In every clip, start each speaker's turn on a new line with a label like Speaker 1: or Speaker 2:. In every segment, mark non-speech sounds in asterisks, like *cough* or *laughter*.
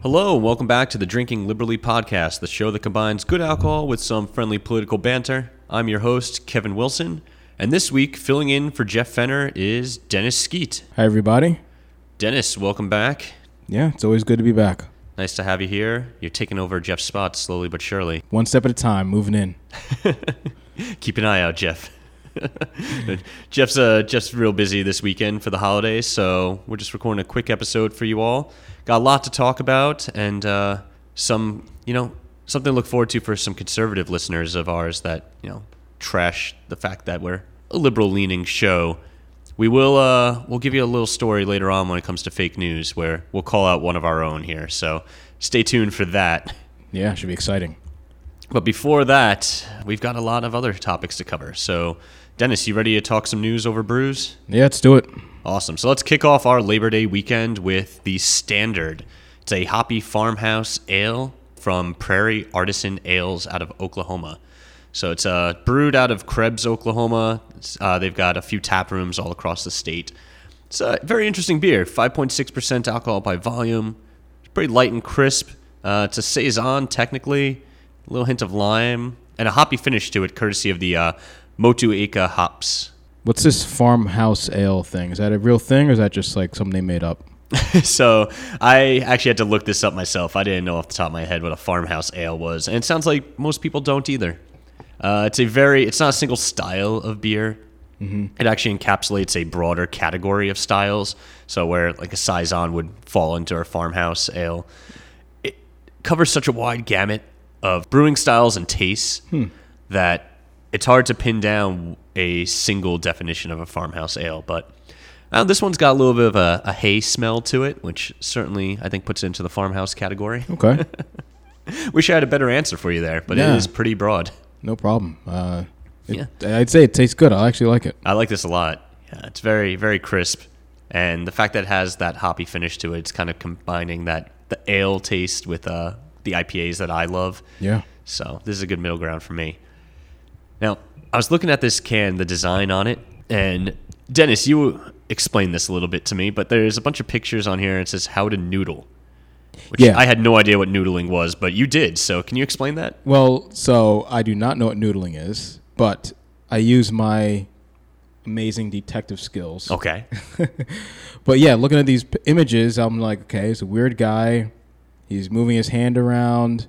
Speaker 1: Hello, and welcome back to the Drinking Liberally podcast, the show that combines good alcohol with some friendly political banter. I'm your host, Kevin Wilson, and this week, filling in for Jeff Fenner is Dennis Skeete.
Speaker 2: Hi, everybody.
Speaker 1: Dennis, welcome back.
Speaker 2: Yeah, it's always good to be back.
Speaker 1: Nice to have you here. You're taking over Jeff's spot slowly but surely.
Speaker 2: One step at a time, moving in. *laughs*
Speaker 1: Keep an eye out, Jeff. *laughs* Jeff's uh, Jeff's real busy this weekend for the holidays, so we're just recording a quick episode for you all. Got a lot to talk about, and uh, some, you know, something to look forward to for some conservative listeners of ours that you know trash the fact that we're a liberal-leaning show. We will uh, we'll give you a little story later on when it comes to fake news, where we'll call out one of our own here. So stay tuned for that.
Speaker 2: Yeah, should be exciting.
Speaker 1: But before that, we've got a lot of other topics to cover. So, Dennis, you ready to talk some news over brews?
Speaker 2: Yeah, let's do it.
Speaker 1: Awesome. So let's kick off our Labor Day weekend with the Standard. It's a hoppy farmhouse ale from Prairie Artisan Ales out of Oklahoma. So it's uh, brewed out of Krebs, Oklahoma. Uh, they've got a few tap rooms all across the state. It's a very interesting beer. 5.6% alcohol by volume. It's pretty light and crisp. Uh, it's a saison, technically. A little hint of lime and a hoppy finish to it, courtesy of the uh, Motueka hops.
Speaker 2: What's this farmhouse ale thing? Is that a real thing, or is that just like something they made up? *laughs*
Speaker 1: so I actually had to look this up myself. I didn't know off the top of my head what a farmhouse ale was, and it sounds like most people don't either. Uh, it's a very, it's not a single style of beer. Mm-hmm. It actually encapsulates a broader category of styles. So where like a saison would fall into a farmhouse ale, it covers such a wide gamut of brewing styles and tastes
Speaker 2: Hmm.
Speaker 1: that it's hard to pin down a single definition of a farmhouse ale. But uh, this one's got a little bit of a, a hay smell to it, which certainly I think puts it into the farmhouse category.
Speaker 2: Okay, *laughs*
Speaker 1: Wish I had a better answer for you there, but
Speaker 2: Yeah.
Speaker 1: it is pretty broad.
Speaker 2: no problem. Uh, it, I'd say it tastes good. I actually like it.
Speaker 1: I like this a lot. Yeah, it's very, very crisp. And the fact that it has that hoppy finish to it, it's kind of combining that the ale taste with uh, the IPAs that I love.
Speaker 2: Yeah.
Speaker 1: So this is a good middle ground for me. Now, I was looking at this can, the design on it, and Dennis, you explained this a little bit to me, but there's a bunch of pictures on here and it says how to noodle. Which
Speaker 2: Yeah.
Speaker 1: I had no idea what noodling was, but you did. So can you explain that?
Speaker 2: Well, so I do not know what noodling is, but I use my amazing detective skills.
Speaker 1: Okay. *laughs*
Speaker 2: But yeah, looking at these p- images, I'm like, okay, it's a weird guy. He's moving his hand around,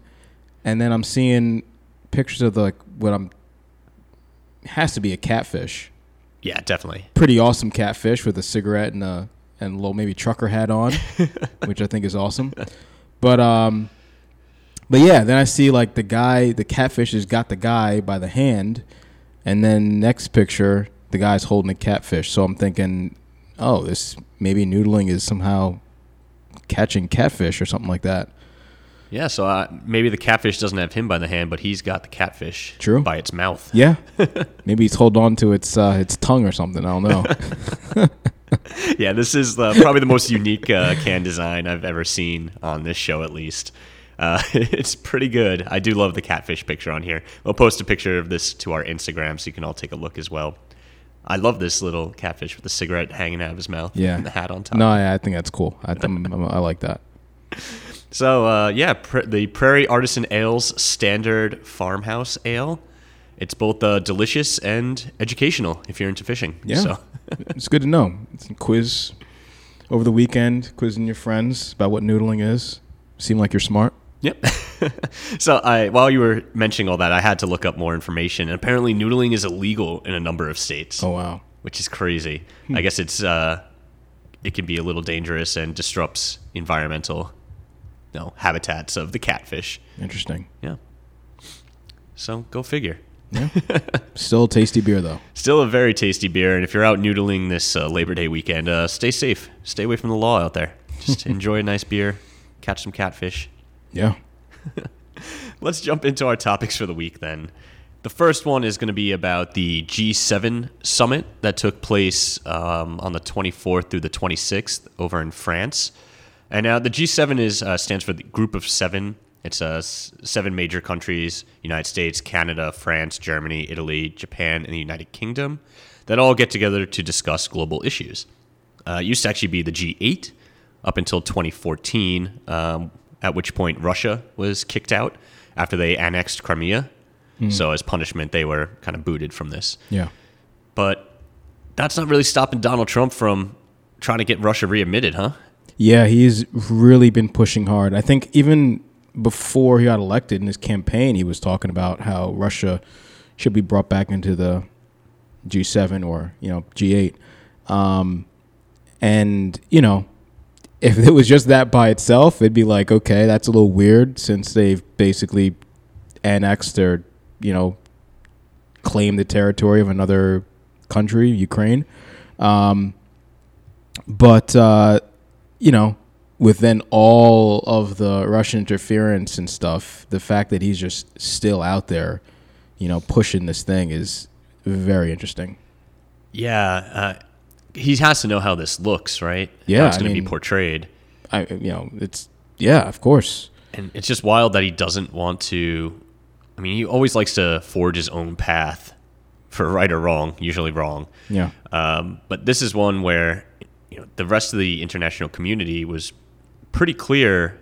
Speaker 2: and then I'm seeing pictures of the, like what I'm has to be a catfish.
Speaker 1: Yeah, definitely.
Speaker 2: Pretty awesome catfish with a cigarette and a and a little maybe trucker hat on, *laughs* which I think is awesome. But um, but yeah, then I see like the guy, the catfish has got the guy by the hand, and then next picture, the guy's holding a catfish. So I'm thinking, oh, this maybe noodling is somehow catching catfish or something like that.
Speaker 1: Yeah, so uh, maybe the catfish doesn't have him by the hand, but he's got the catfish
Speaker 2: True.
Speaker 1: by its mouth.
Speaker 2: Yeah, *laughs* maybe he's holding on to its uh, its tongue or something. I don't know. *laughs*
Speaker 1: yeah, this is uh, probably the most unique uh, can design I've ever seen on this show, at least. Uh, *laughs* it's pretty good. I do love the catfish picture on here. We'll post a picture of this to our Instagram so you can all take a look as well. I love this little catfish with the cigarette hanging out of his mouth
Speaker 2: Yeah.
Speaker 1: and the hat on top.
Speaker 2: no, I, I think that's cool. I, I'm, I like that.
Speaker 1: So, uh, yeah, pr- the Prairie Artisan Ales Standard Farmhouse Ale. It's both uh, delicious and educational if you're into fishing.
Speaker 2: Yeah.
Speaker 1: So, *laughs*
Speaker 2: it's good to know. It's a quiz over the weekend, quizzing your friends about what noodling is. Seem like you're smart.
Speaker 1: Yep. *laughs* so I, while you were mentioning all that, I had to look up more information. And apparently, noodling is illegal in a number of states,
Speaker 2: Oh wow.
Speaker 1: which is crazy. I guess it's uh, it can be a little dangerous and disrupts environmental, you know, habitats of the catfish.
Speaker 2: Interesting.
Speaker 1: Yeah. So go figure. Yeah. *laughs*
Speaker 2: Still a tasty beer though.
Speaker 1: Still a very tasty beer, and if you're out noodling this uh, Labor Day weekend, uh, stay safe. Stay away from the law out there. Just *laughs* enjoy a nice beer, catch some catfish.
Speaker 2: Yeah. *laughs*
Speaker 1: Let's jump into our topics for the week then. The first one is going to be about the G7 summit that took place um, on the 24th through the 26th over in France. And now the G7 is uh, stands for the Group of Seven. It's uh, seven major countries: United States, Canada, France, Germany, Italy, Japan, and the United Kingdom that all get together to discuss global issues. Uh, it used to actually be the G8 up until 2014, um, at which point Russia was kicked out after they annexed Crimea. So as punishment, they were kind of booted from this.
Speaker 2: Yeah.
Speaker 1: But that's not really stopping Donald Trump from trying to get Russia readmitted, huh?
Speaker 2: Yeah, he's really been pushing hard. I think even before he got elected in his campaign, he was talking about how Russia should be brought back into the G7 or you know G8. Um, and you know, if it was just that by itself, it'd be like, okay, that's a little weird since they've basically annexed or you know claimed the territory of another country, Ukraine. Um, but uh, you know, within all of the Russian interference and stuff, the fact that he's just still out there, you know, pushing this thing is very interesting.
Speaker 1: Yeah, uh, he has to know how this looks, right?
Speaker 2: Yeah,
Speaker 1: how it's going to be portrayed,
Speaker 2: I, you know, it's yeah, of course.
Speaker 1: and it's just wild that he doesn't want to. I mean, he always likes to forge his own path, for right or wrong, usually wrong.
Speaker 2: Yeah,
Speaker 1: Um, but this is one where the rest of the international community was pretty clear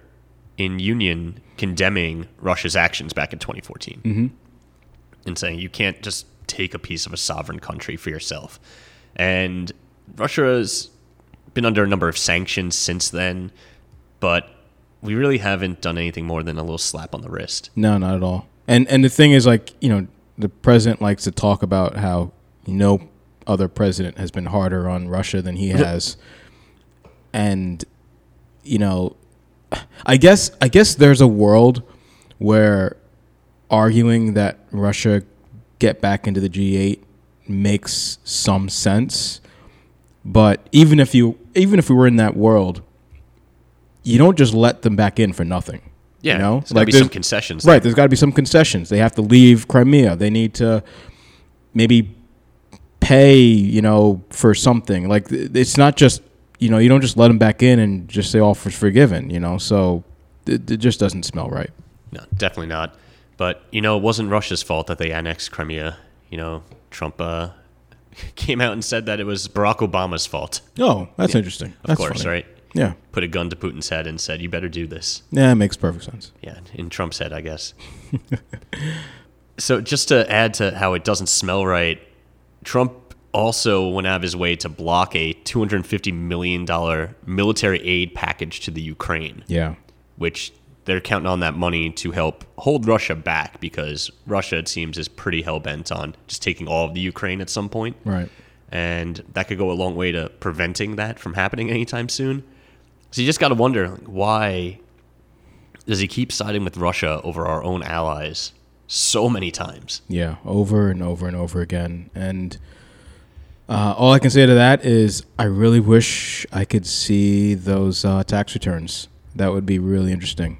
Speaker 1: in union condemning Russia's actions back in 2014
Speaker 2: Mm-hmm.
Speaker 1: and saying you can't just take a piece of a sovereign country for yourself. And Russia has been under a number of sanctions since then, but we really haven't done anything more than a little slap on the wrist.
Speaker 2: no, not at all. And and the thing is, like, you know, the president likes to talk about how no other president has been harder on Russia than he has, and you know, I guess I guess there's a world where arguing that Russia get back into the G8 makes some sense. But even if you even if we were in that world, you don't just let them back in for nothing.
Speaker 1: Yeah,
Speaker 2: you know,
Speaker 1: there's gotta be
Speaker 2: there's-
Speaker 1: some concessions.
Speaker 2: Right, there's got to be some concessions. They have to leave Crimea. They need to maybe pay, you know, for something. Like it's not just, you know, you don't just let them back in and just say all for forgiven, you know. So it, it just doesn't smell right.
Speaker 1: No, definitely not. But you know, it wasn't Russia's fault that they annexed Crimea. You know, Trump uh, *laughs* came out and said that it was Barack Obama's fault.
Speaker 2: Oh, that's interesting.
Speaker 1: Of
Speaker 2: That's
Speaker 1: course,
Speaker 2: funny.
Speaker 1: right?
Speaker 2: Yeah.
Speaker 1: Put a gun to Putin's head and said, "You better do this."
Speaker 2: Yeah, it makes perfect sense.
Speaker 1: Yeah, in Trump's head, I guess. *laughs* so just to add to how it doesn't smell right, Trump also went out of his way to block a $250 million military aid package to the Ukraine,
Speaker 2: Yeah.
Speaker 1: which they're counting on that money to help hold Russia back because Russia, it seems, is pretty hell bent on just taking all of the Ukraine at some point.
Speaker 2: Right.
Speaker 1: And that could go a long way to preventing that from happening anytime soon. So you just got to wonder like, why does he keep siding with Russia over our own allies so many times?
Speaker 2: Yeah, over and over and over again. And uh, all I can say to that is I really wish I could see those uh, tax returns. That would be really interesting.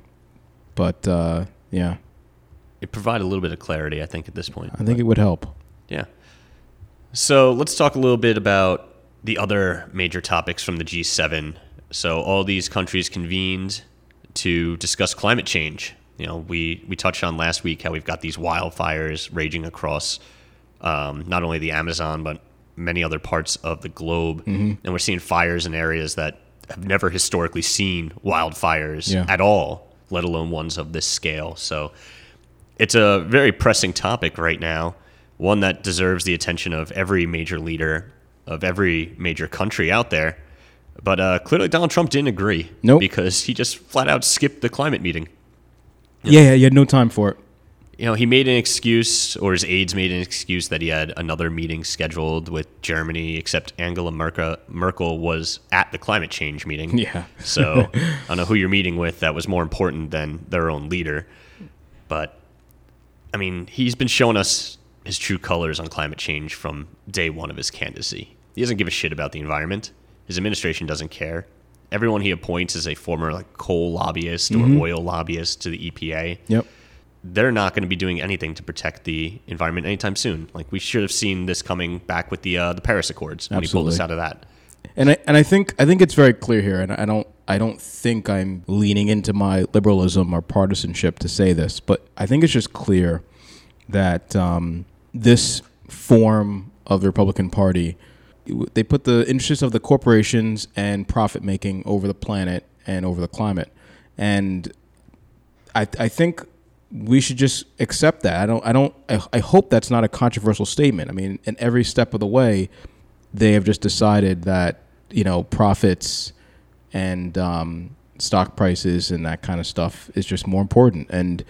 Speaker 2: But uh, yeah,
Speaker 1: It provide a little bit of clarity, I think, at this point.
Speaker 2: I think it would help.
Speaker 1: Yeah. So let's talk a little bit about the other major topics from the G7. So all these countries convened to discuss climate change. You know, we we touched on last week how we've got these wildfires raging across um, not only the Amazon but many other parts of the globe, and we're seeing fires in areas that have never historically seen wildfires
Speaker 2: Yeah.
Speaker 1: at all, let alone ones of this scale. So it's a very pressing topic right now, one that deserves the attention of every major leader of every major country out there. But uh, clearly, Donald Trump didn't agree.
Speaker 2: Nope.
Speaker 1: Because he just flat out skipped the climate meeting.
Speaker 2: Yeah, yeah, you had no time for it.
Speaker 1: You know, he made an excuse, or his aides made an excuse that he had another meeting scheduled with Germany, except Angela Merkel, Merkel was at the climate change meeting.
Speaker 2: Yeah.
Speaker 1: So *laughs* I don't know who you're meeting with that was more important than their own leader. But I mean, he's been showing us his true colors on climate change from day one of his candidacy. He doesn't give a shit about the environment. His administration doesn't care. Everyone he appoints is a former like coal lobbyist or oil lobbyist to the EPA.
Speaker 2: Yep.
Speaker 1: They're not going to be doing anything to protect the environment anytime soon. Like we should have seen this coming back with the uh, the Paris Accords when he pulled us out of that.
Speaker 2: And I and I think I think it's very clear here, and I don't I don't think I'm leaning into my liberalism or partisanship to say this, but I think it's just clear that um, this form of the Republican Party they put the interests of the corporations and profit making over the planet and over the climate, and I I think we should just accept that. I don't I don't I, I hope that's not a controversial statement. I mean, in every step of the way, they have just decided that you know profits and um, stock prices and that kind of stuff is just more important. And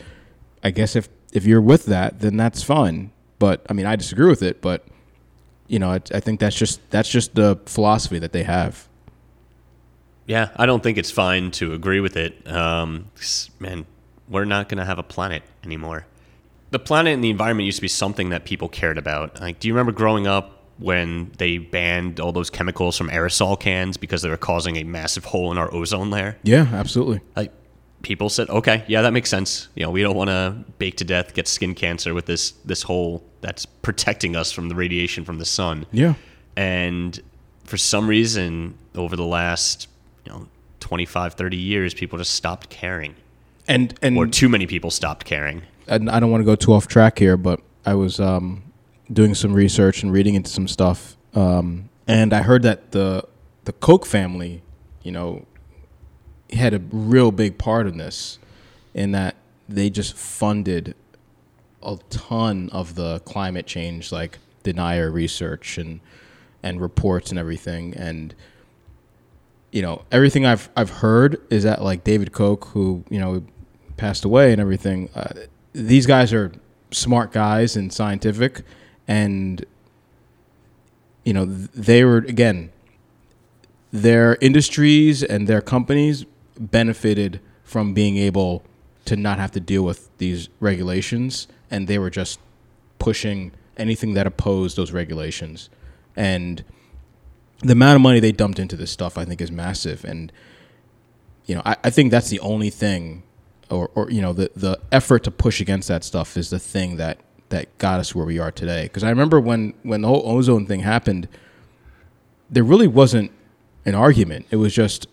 Speaker 2: I guess if if you're with that, then that's fine. But I mean, I disagree with it. But you know, I, I think that's just that's just the philosophy that they have.
Speaker 1: Yeah, I don't think it's fine to agree with it. Um, man, we're not going to have a planet anymore. The planet and the environment used to be something that people cared about. Like, do you remember growing up when they banned all those chemicals from aerosol cans because they were causing a massive hole in our ozone layer?
Speaker 2: Yeah, absolutely.
Speaker 1: Like, people said, okay, yeah, that makes sense. You know, we don't want to bake to death, get skin cancer with this this hole that's *laughs* protecting us from the radiation from the sun
Speaker 2: Yeah.
Speaker 1: and for some reason over the last you know 25 30 years people just stopped caring
Speaker 2: And and
Speaker 1: or too many people stopped caring
Speaker 2: and I don't want to go too off track here, but I was um, doing some research and reading into some stuff, um, and I heard that the the Koch family, you know, had a real big part in this, in that they just funded a ton of the climate change like denier research and and reports and everything. And you know everything I've I've heard is that like David Koch who you know passed away and everything uh, these guys are smart guys and scientific. And you know they were again their industries and their companies benefited from being able to not have to deal with these regulations and they were just pushing anything that opposed those regulations. And the amount of money they dumped into this stuff i think is massive. And you know i, I think that's the only thing or, or you know the, the effort to push against that stuff is the thing that that got us where we are today. Because i remember when when the whole ozone thing happened there really wasn't an argument. It was just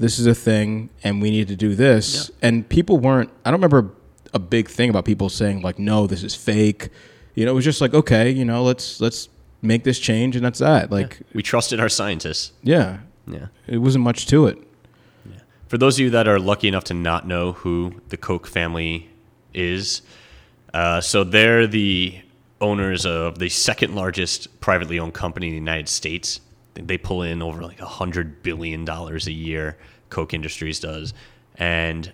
Speaker 2: this is a thing and we need to do this. And people weren't i don't remember a big thing about people saying like no this is fake. You know it was just like okay you know let's let's make this change and that's that. Like
Speaker 1: we trusted our scientists.
Speaker 2: Yeah.
Speaker 1: Yeah.
Speaker 2: It wasn't much to it. Yeah.
Speaker 1: for those of you that are lucky enough to not know who the koch family is uh, so they're the owners of the second largest privately owned company in the united states they pull in over like a hundred billion dollars a year Koch industries does and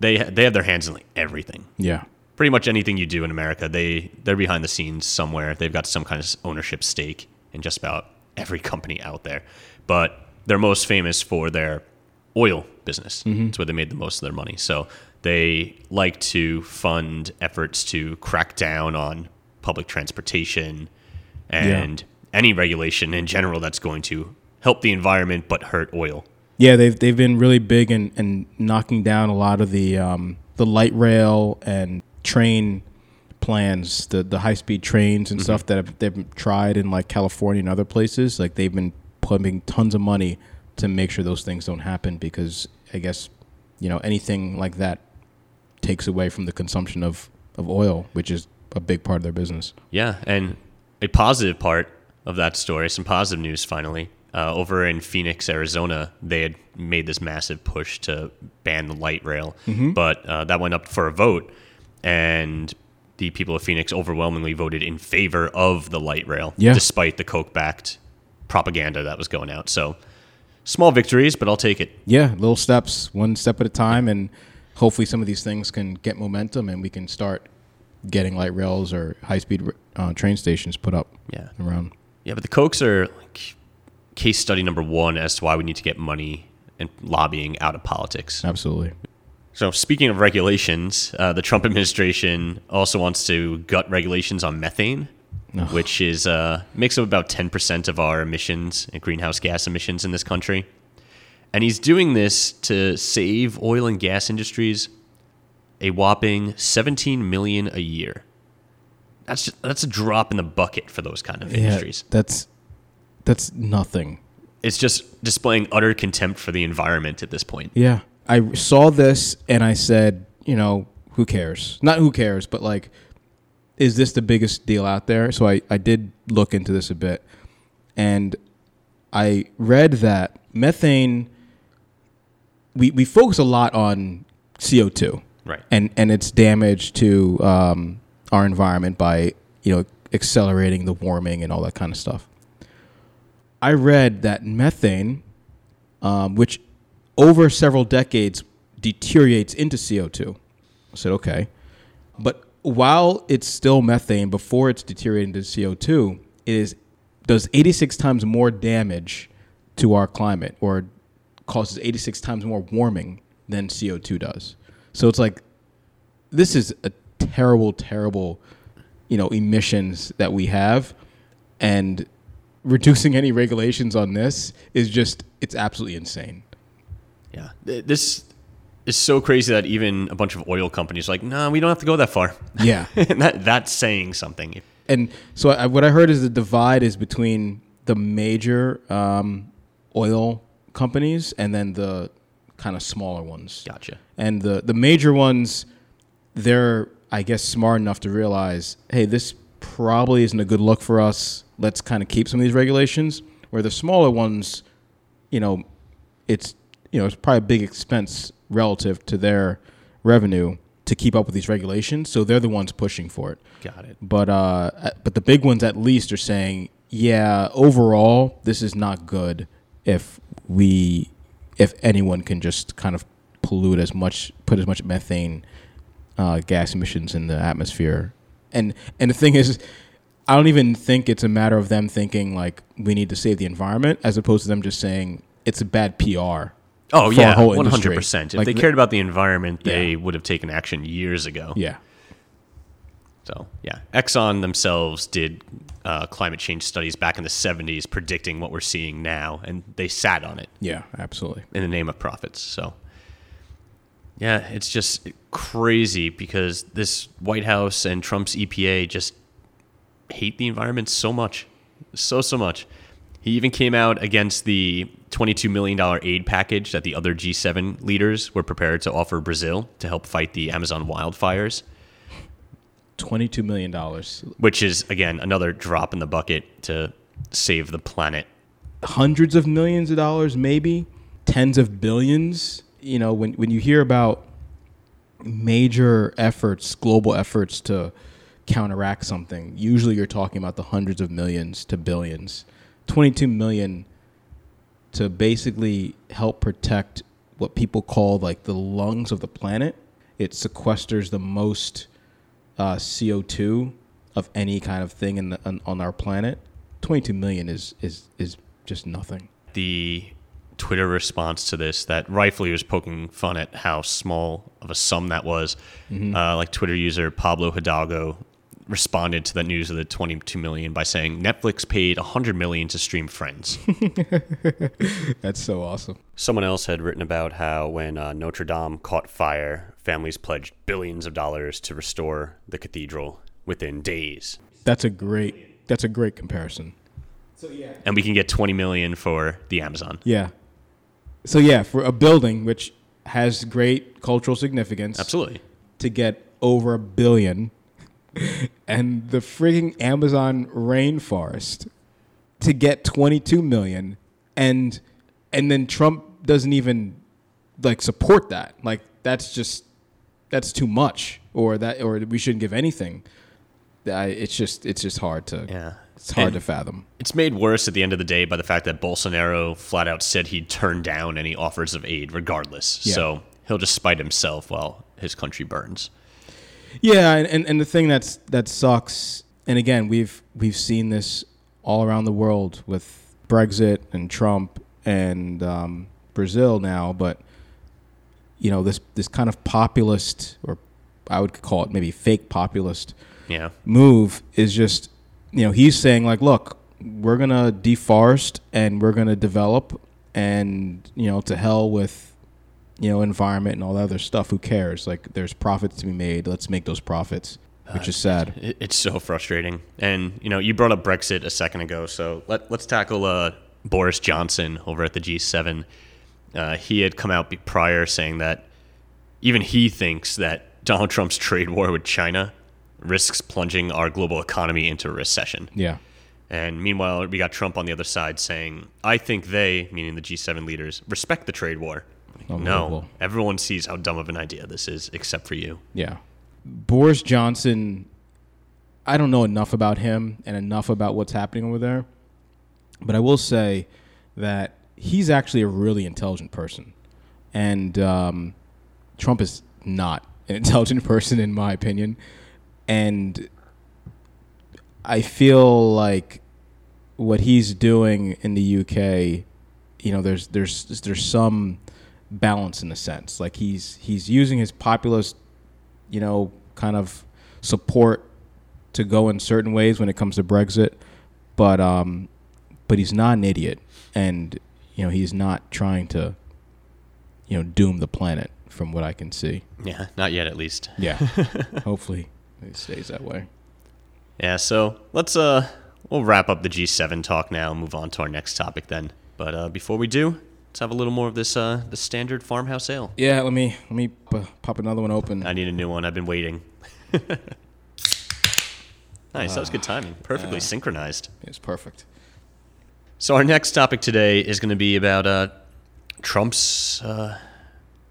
Speaker 1: they they have their hands in like everything
Speaker 2: yeah
Speaker 1: pretty much anything you do in America, they they're behind the scenes somewhere. They've got some kind of ownership stake in just about every company out there. But they're most famous for their oil business. Mm-hmm. It's where they made the most of their money. So they like to fund efforts to crack down on public transportation and any regulation in general that's going to help the environment but hurt oil.
Speaker 2: Yeah, they've they've been really big in, in knocking down a lot of the um, the light rail and train plans, the the high speed trains and stuff that have, they've tried in like California and other places. Like they've been pumping tons of money to make sure those things don't happen because I guess you know anything like that takes away from the consumption of of oil, which is a big part of their business.
Speaker 1: Yeah, and a positive part of that story, some positive news finally. Uh, over in Phoenix, Arizona, they had made this massive push to ban the light rail, but uh, that went up for a vote, and the people of Phoenix overwhelmingly voted in favor of the light rail,
Speaker 2: Yeah.
Speaker 1: despite the Koch-backed propaganda that was going out. So, small victories, but I'll take it.
Speaker 2: Yeah, little steps, one step at a time, and hopefully some of these things can get momentum, and we can start getting light rails or high speed uh, train stations put up
Speaker 1: Yeah.
Speaker 2: around.
Speaker 1: Yeah, but the Kochs are like case study number one as to why we need to get money and lobbying out of politics.
Speaker 2: Absolutely.
Speaker 1: So, speaking of regulations, uh, the Trump administration also wants to gut regulations on methane,
Speaker 2: Ugh.
Speaker 1: which is uh, makes up about ten percent of our emissions, and greenhouse gas emissions in this country. And he's doing this to save oil and gas industries a whopping seventeen million a year. That's just, that's a drop in the bucket for those kind of industries.
Speaker 2: Yeah, that's that's nothing.
Speaker 1: It's just displaying utter contempt for the environment at this point.
Speaker 2: Yeah, I saw this and I said, you know, who cares? Not who cares, but like, is this the biggest deal out there? So I I did look into this a bit, and I read that methane. We we focus a lot on CO two,
Speaker 1: Right.
Speaker 2: and and its damage to um, our environment by you know accelerating the warming and all that kind of stuff. I read that methane, um, which over several decades deteriorates into CO2. I said, okay. But while it's still methane, before it's deteriorating to CO2, it is does 86 times more damage to our climate or causes 86 times more warming than CO2 does. So it's like this is a terrible, terrible, you know, emissions that we have, and reducing any regulations on this is just it's absolutely insane.
Speaker 1: Yeah. This is so crazy that even a bunch of oil companies are like, no, we don't have to go that far.
Speaker 2: Yeah. *laughs*
Speaker 1: that, that's saying something.
Speaker 2: and so I, what I heard is the divide is between the major um, oil companies and then the kind of smaller ones.
Speaker 1: Gotcha.
Speaker 2: And the the major ones, they're I guess smart enough to realize, hey, this probably isn't a good look for us. Let's kind of keep some of these regulations. Where the smaller ones, you know, it's you know it's probably a big expense relative to their revenue to keep up with these regulations. So they're the ones pushing for it.
Speaker 1: Got it.
Speaker 2: But uh, but the big ones at least are saying, yeah, overall, this is not good. If we, if anyone can just kind of pollute as much, put as much methane uh, gas emissions in the atmosphere, and and the thing is, I don't even think it's a matter of them thinking like we need to save the environment, as opposed to them just saying it's a bad PR.
Speaker 1: Oh, yeah. 100%. If
Speaker 2: Like
Speaker 1: they cared about the environment, they
Speaker 2: Yeah.
Speaker 1: would have taken action years ago.
Speaker 2: Yeah,
Speaker 1: So, yeah. Exxon themselves did uh, climate change studies back in the 70s predicting what we're seeing now, and they sat on it
Speaker 2: yeah, absolutely.
Speaker 1: in the name of profits. So, yeah, it's just crazy because this White House and Trump's EPA just hate the environment so much. So, so much. He even came out against the $22 million aid package that the other G7 leaders were prepared to offer Brazil to help fight the Amazon wildfires,
Speaker 2: Twenty-two million dollars,
Speaker 1: which is, again, another drop in the bucket to save the planet.
Speaker 2: hundreds of millions of dollars, maybe tens of billions. You know, when when you hear about major efforts, global efforts to counteract something, usually you're talking about the hundreds of millions to billions. Twenty-two million to basically help protect what people call like the lungs of the planet. It sequesters the most uh, CO2 of any kind of thing in the, on, on our planet. 22 million is is is just nothing.
Speaker 1: the Twitter response to this that rightfully was poking fun at how small of a sum that was. Uh, like Twitter user Pablo Hidalgo responded to the news of the 22 million by saying Netflix paid 100 million to stream Friends. *laughs*
Speaker 2: That's so awesome.
Speaker 1: Someone else had written about how when uh, Notre Dame caught fire, families pledged billions of dollars to restore the cathedral within days.
Speaker 2: That's a great that's a great comparison.
Speaker 1: And we can get 20 million for the Amazon.
Speaker 2: Yeah. So yeah, for a building which has great cultural significance
Speaker 1: Absolutely.
Speaker 2: to get over a billion *laughs* and the frigging Amazon rainforest to get 22 million and and then Trump doesn't even like support that. Like that's just that's too much or that or we shouldn't give anything. I, it's just it's just hard to
Speaker 1: Yeah.
Speaker 2: It's hard
Speaker 1: And-
Speaker 2: to fathom.
Speaker 1: It's made worse at the end of the day by the fact that Bolsonaro flat out said he'd turn down any offers of aid regardless.
Speaker 2: Yeah.
Speaker 1: So he'll just spite himself while his country burns.
Speaker 2: Yeah, and, and, and the thing that's that sucks, and again, we've we've seen this all around the world with Brexit and Trump and um, Brazil now, but you know this this kind of populist, or I would call it maybe fake populist
Speaker 1: Yeah.
Speaker 2: move is just you know he's saying like look we're gonna deforest and we're gonna develop and you know to hell with you know environment and all that other stuff who cares like there's profits to be made let's make those profits which is sad
Speaker 1: It, it's so frustrating. And, you know, you brought up Brexit a second ago. So let, let's tackle uh, Boris Johnson over at the G7. Uh, he had come out prior saying that even he thinks that Donald Trump's *laughs* trade war with China risks plunging our global economy into a recession.
Speaker 2: yeah
Speaker 1: And meanwhile, we got Trump on the other side saying, I think they, meaning the G7 leaders, respect the trade war. No, everyone sees how dumb of an idea this is, except for you.
Speaker 2: Yeah. Boris Johnson, I don't know enough about him and enough about what's happening over there, but I will say that he's actually a really intelligent person. And um, Trump is not an *laughs* intelligent person, in my opinion. And I feel like what he's doing in the UK, you know, there's there's there's some balance in a sense. Like he's he's using his populist, you know, kind of support to go in certain ways when it comes to Brexit, but um, but he's not an idiot, and you know he's not trying to, you know, doom the planet from what I can see.
Speaker 1: Yeah, not yet, at least.
Speaker 2: Yeah, *laughs* hopefully it stays that way.
Speaker 1: Yeah, so let's uh we'll wrap up the G7 talk now and move on to our next topic then. But uh, before we do, let's have a little more of this uh the standard farmhouse ale.
Speaker 2: Yeah, let me let me p- pop another one open.
Speaker 1: I need a new one. I've been waiting. *laughs* nice, that was good timing. Perfectly synchronized.
Speaker 2: It's perfect.
Speaker 1: So our next topic today is going to be about uh, Trump's uh,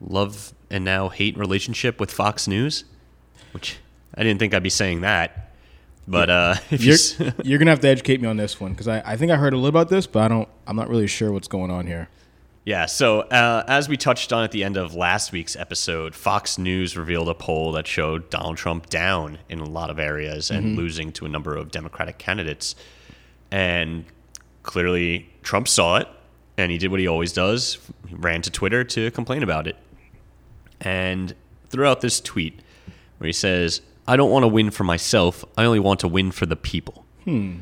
Speaker 1: love and now hate relationship with Fox News, which I didn't think I'd be saying that. But uh, *laughs* if you
Speaker 2: You're,
Speaker 1: s- *laughs*
Speaker 2: you're gonna have to educate me on this one because I, I think I heard a little about this, but I don't. I'm not really sure what's going on here.
Speaker 1: Yeah, so uh, as we touched on at the end of last week's episode, Fox News revealed a poll that showed Donald Trump down in a lot of areas and losing to a number of Democratic candidates. And clearly, Trump saw it and he did what he always does he ran to Twitter to complain about it. And throughout this tweet, where he says, I don't want to win for myself, I only want to win for the people. Hmm.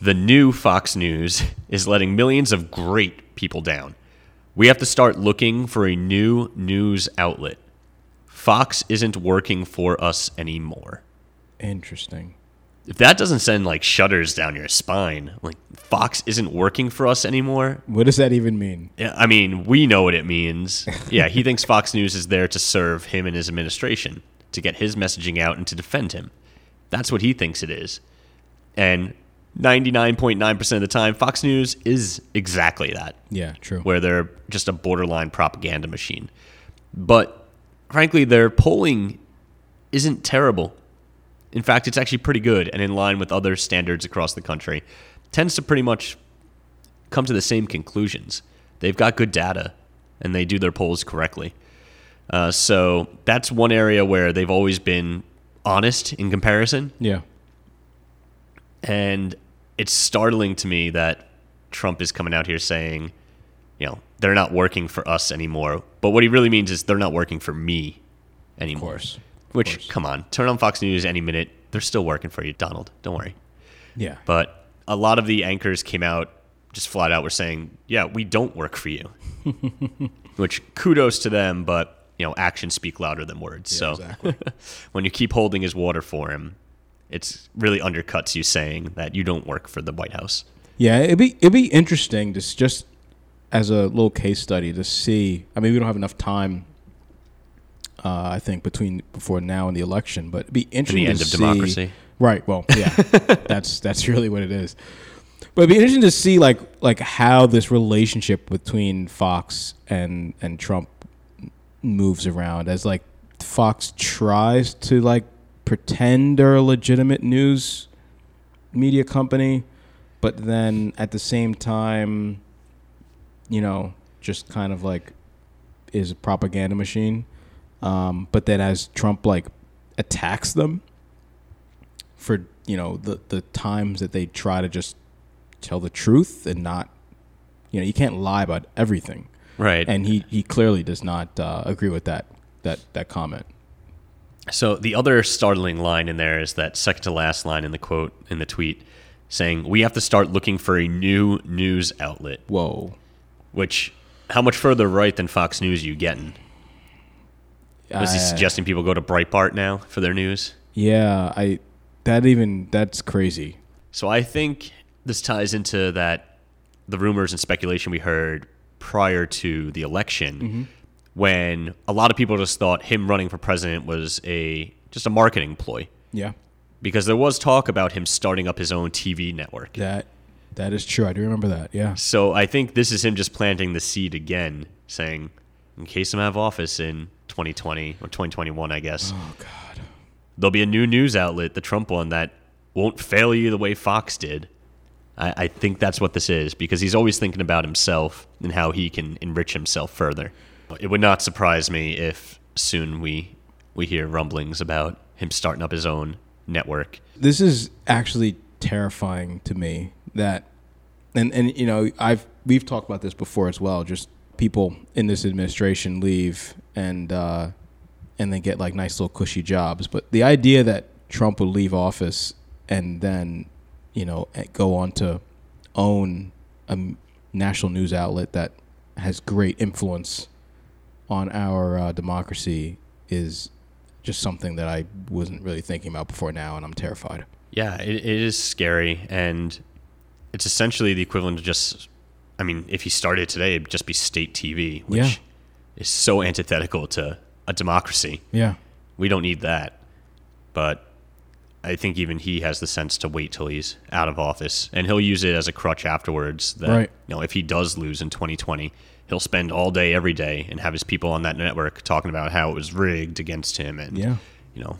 Speaker 1: The new Fox News *laughs* is letting millions of great people down. We have to start looking for a new news outlet. Fox isn't working for us anymore.
Speaker 2: Interesting.
Speaker 1: If that doesn't send like shudders down your spine, like Fox isn't working for us anymore.
Speaker 2: What does that even mean?
Speaker 1: Yeah, I mean, we know what it means. Yeah, he thinks Fox News is there to serve him and his administration, to get his messaging out and to defend him. That's what he thinks it is. And 99.9% of the time, Fox News is exactly that
Speaker 2: Yeah, true.
Speaker 1: where they're just a borderline propaganda machine. But frankly, their polling isn't terrible. In fact, it's actually pretty good and in line with other standards across the country. Tends to pretty much come to the same conclusions. They've got good data and they do their polls correctly. Uh, so that's one area where they've always been honest in comparison.
Speaker 2: Yeah.
Speaker 1: And it's startling to me that Trump is coming out here saying, you know, they're not working for us anymore. But what he really means is they're not working for me anymore.
Speaker 2: Of course.
Speaker 1: Which,
Speaker 2: course.
Speaker 1: come on, turn on Fox News any minute. They're still working for you, Donald. Don't worry.
Speaker 2: Yeah.
Speaker 1: But a lot of the anchors came out just flat out were saying, yeah, we don't work for you. *laughs* Which kudos to them, but, you know, actions speak louder than words. so
Speaker 2: exactly. *laughs*
Speaker 1: when you keep holding his water for him, it's really undercuts you saying that you don't work for the White House.
Speaker 2: Yeah, it'd be it'd be interesting to just as a little case study to see. I mean, we don't have enough time. Uh, I think between before now and the election, but it'd be
Speaker 1: In
Speaker 2: interesting
Speaker 1: the end
Speaker 2: to
Speaker 1: of
Speaker 2: see-
Speaker 1: democracy.
Speaker 2: Right. Well, *laughs* yeah, that's that's really what it is. But it'd be interesting to see like like how this relationship between Fox and and Trump moves around as like Fox tries to like pretend they're a legitimate news media company, but then at the same time, you know, just kind of like is a propaganda machine. Um, but then as Trump like attacks them for you know the the times that they try to just tell the truth and not you know you can't lie about everything
Speaker 1: Right.
Speaker 2: and he he clearly does not uh, agree with that that that comment
Speaker 1: So the other startling line in there is that second to last line in the quote in the tweet saying, We have to start looking for a new news outlet.
Speaker 2: whoa
Speaker 1: Which how much further right than Fox News are you getting? Was he
Speaker 2: Uh,
Speaker 1: suggesting people go to Breitbart now for their news?
Speaker 2: yeah i that even that's crazy
Speaker 1: So I think this ties into that the rumors and speculation we heard prior to the election mm-hmm. when a lot of people just thought him running for president was a just a marketing ploy
Speaker 2: yeah
Speaker 1: because there was talk about him starting up his own TV network.
Speaker 2: that that is true i do remember that yeah
Speaker 1: So I think this is him just planting the seed again saying in case I'm out of office in 2020 or 2021, I guess.
Speaker 2: Oh God.
Speaker 1: There'll be a new news outlet, the Trump one, that won't fail you the way Fox did. I, I think that's what this is because he's always thinking about himself and how he can enrich himself further. It would not surprise me if soon we we hear rumblings about him starting up his own network.
Speaker 2: This is actually terrifying to me that and and you know, I've we've talked about this before as well, just people in this administration leave and uh and they get like nice little cushy jobs, but the idea that Trump would leave office and then, you know, eh, go on to own a national news outlet that has great influence on our uh, democracy is just something that I wasn't really thinking about before now, and I'm terrified.
Speaker 1: Yeah, it, it is scary, and it's essentially the equivalent of just. I mean, if he started today, it'd just be state TV, which
Speaker 2: Yeah.
Speaker 1: is so antithetical to a democracy.
Speaker 2: Yeah.
Speaker 1: We don't need that. But I think even he has the sense to wait till he's out of office, and he'll use it as a crutch afterwards. That
Speaker 2: Right.
Speaker 1: you know, if he does lose in 2020, he'll spend all day every day and have his people on that network talking about how it was rigged against him, and
Speaker 2: Yeah.
Speaker 1: you know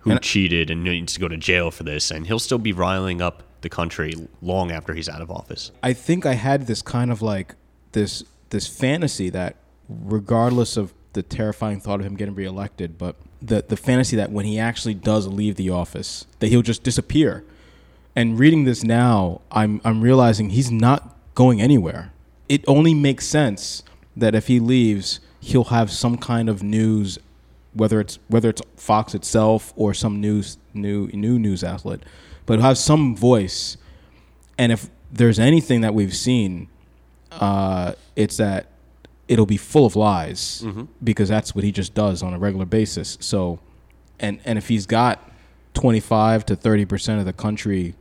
Speaker 1: who
Speaker 2: And-
Speaker 1: cheated and needs to go to jail for this, and he'll still be riling up the country long after he's out of office.
Speaker 2: I think I had this kind of like this this fantasy that regardless of the terrifying thought of him getting reelected, but the the fantasy that when he actually does leave the office, that he'll just disappear. And reading this now, I'm I'm realizing he's not going anywhere. It only makes sense that if he leaves, he'll have some kind of news whether it's whether it's Fox itself or some news new new news outlet, but he'll have some voice and if there's anything that we've seen, uh, it's that it'll be full of lies because that's what he just does on a regular basis. So, and and if he's got 25 to 30 percent of the country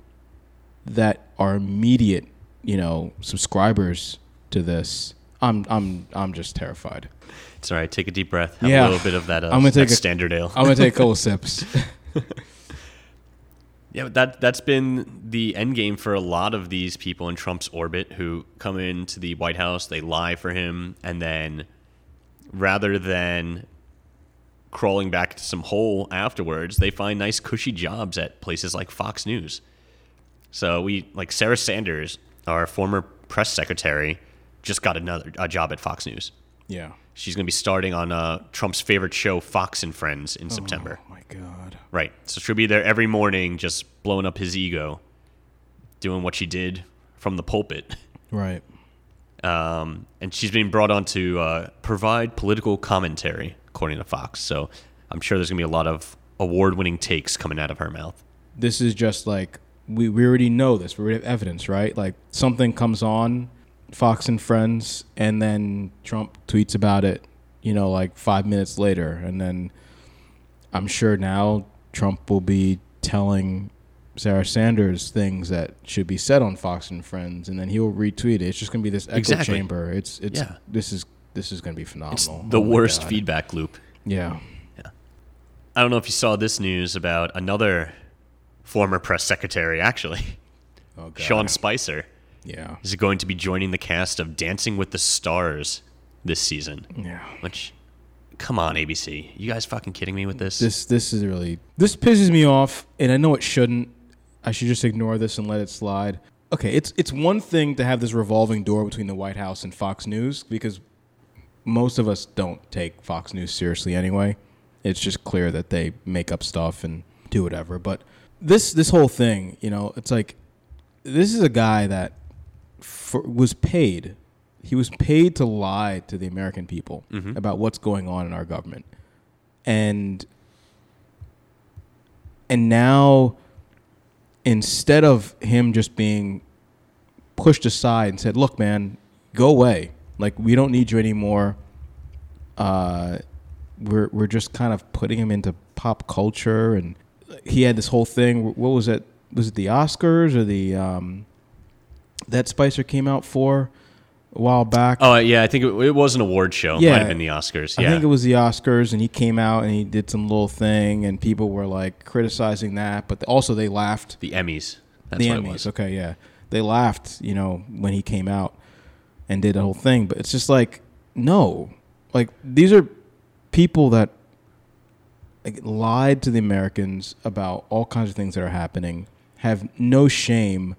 Speaker 2: that are immediate, you know, subscribers to this, I'm I'm I'm just terrified.
Speaker 1: It's all right. Take a deep breath. Have
Speaker 2: Yeah.
Speaker 1: a little bit of that. Uh,
Speaker 2: I'm gonna take a-
Speaker 1: standard ale.
Speaker 2: I'm gonna take a couple *laughs* sips. *laughs*
Speaker 1: Yeah, that that's been the end game for a lot of these people in Trump's orbit who come into the White House, they lie for him, and then rather than crawling back to some hole afterwards, they find nice cushy jobs at places like Fox News. So we like Sarah Sanders, our former press secretary, just got another a job at Fox News.
Speaker 2: Yeah.
Speaker 1: She's going to be starting on uh, Trump's favorite show, Fox and Friends, in September.
Speaker 2: Oh my god.
Speaker 1: Right. So she'll be there every morning, just blowing up his ego, doing what she did from the pulpit.
Speaker 2: Right.
Speaker 1: Um, and she's being brought on to uh, provide political commentary, according to Fox. So I'm sure there's going to be a lot of award winning takes coming out of her mouth.
Speaker 2: this is just like we, we already know this. We already have evidence, right? Like something comes on Fox and Friends, and then Trump tweets about it. You know, like five minutes later, and then I'm sure now Trump will be telling Sarah Sanders things that should be said on Fox and Friends, and then he'll retweet it. It's just gonna be this echo
Speaker 1: Exactly.
Speaker 2: chamber. It's it's
Speaker 1: Yeah.
Speaker 2: this is this is gonna be
Speaker 1: It's
Speaker 2: phenomenal.
Speaker 1: the
Speaker 2: Oh
Speaker 1: worst feedback loop.
Speaker 2: Yeah.
Speaker 1: I don't know if you saw this news about another former press secretary, actually,
Speaker 2: Oh God.
Speaker 1: Sean Spicer.
Speaker 2: Yeah.
Speaker 1: Is going to be joining the cast of Dancing with the Stars this season.
Speaker 2: Yeah.
Speaker 1: Which, come on, ABC. You guys fucking kidding me with this?
Speaker 2: This this is really this pisses me off, and I know it shouldn't. I should just ignore this and let it slide. Okay, it's it's one thing to have this revolving door between the White House and Fox News because most of us don't take Fox News seriously anyway. It's just clear that they make up stuff and do whatever. But this this whole thing, you know, it's like this is a guy that for, was paid. He was paid to lie to the American people about what's going on in our government, and and now instead of him just being pushed aside and said, "Look, man, go away. Like we don't need you anymore." Uh, we're we're just kind of putting him into pop culture, and he had this whole thing. What was it? Was it the Oscars or the um, that Spicer came out for a while back?
Speaker 1: oh, yeah, I think it, it was an award show.
Speaker 2: Yeah.
Speaker 1: Might have been the Oscars. Yeah, I
Speaker 2: think it was the Oscars, and he came out and he did some little thing, and people were like criticizing that, but also they laughed.
Speaker 1: the Emmys. That's
Speaker 2: the
Speaker 1: what
Speaker 2: Emmys,
Speaker 1: it was.
Speaker 2: okay, yeah, they laughed, you know, when he came out and did the whole thing. But it's just like, no, like these are people that like, lied to the Americans about all kinds of things that are happening, have no shame,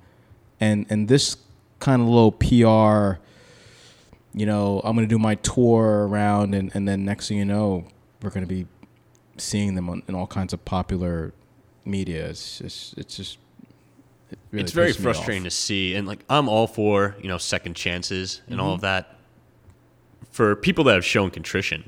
Speaker 2: and and this kind of low PR. You know, I'm gonna do my tour around, and, and then next thing you know, we're gonna be seeing them on, in all kinds of popular media. It's just, it's just. It really
Speaker 1: it's very frustrating to see, and like I'm all for you know second chances and all of mm-hmm. that for people that have shown contrition.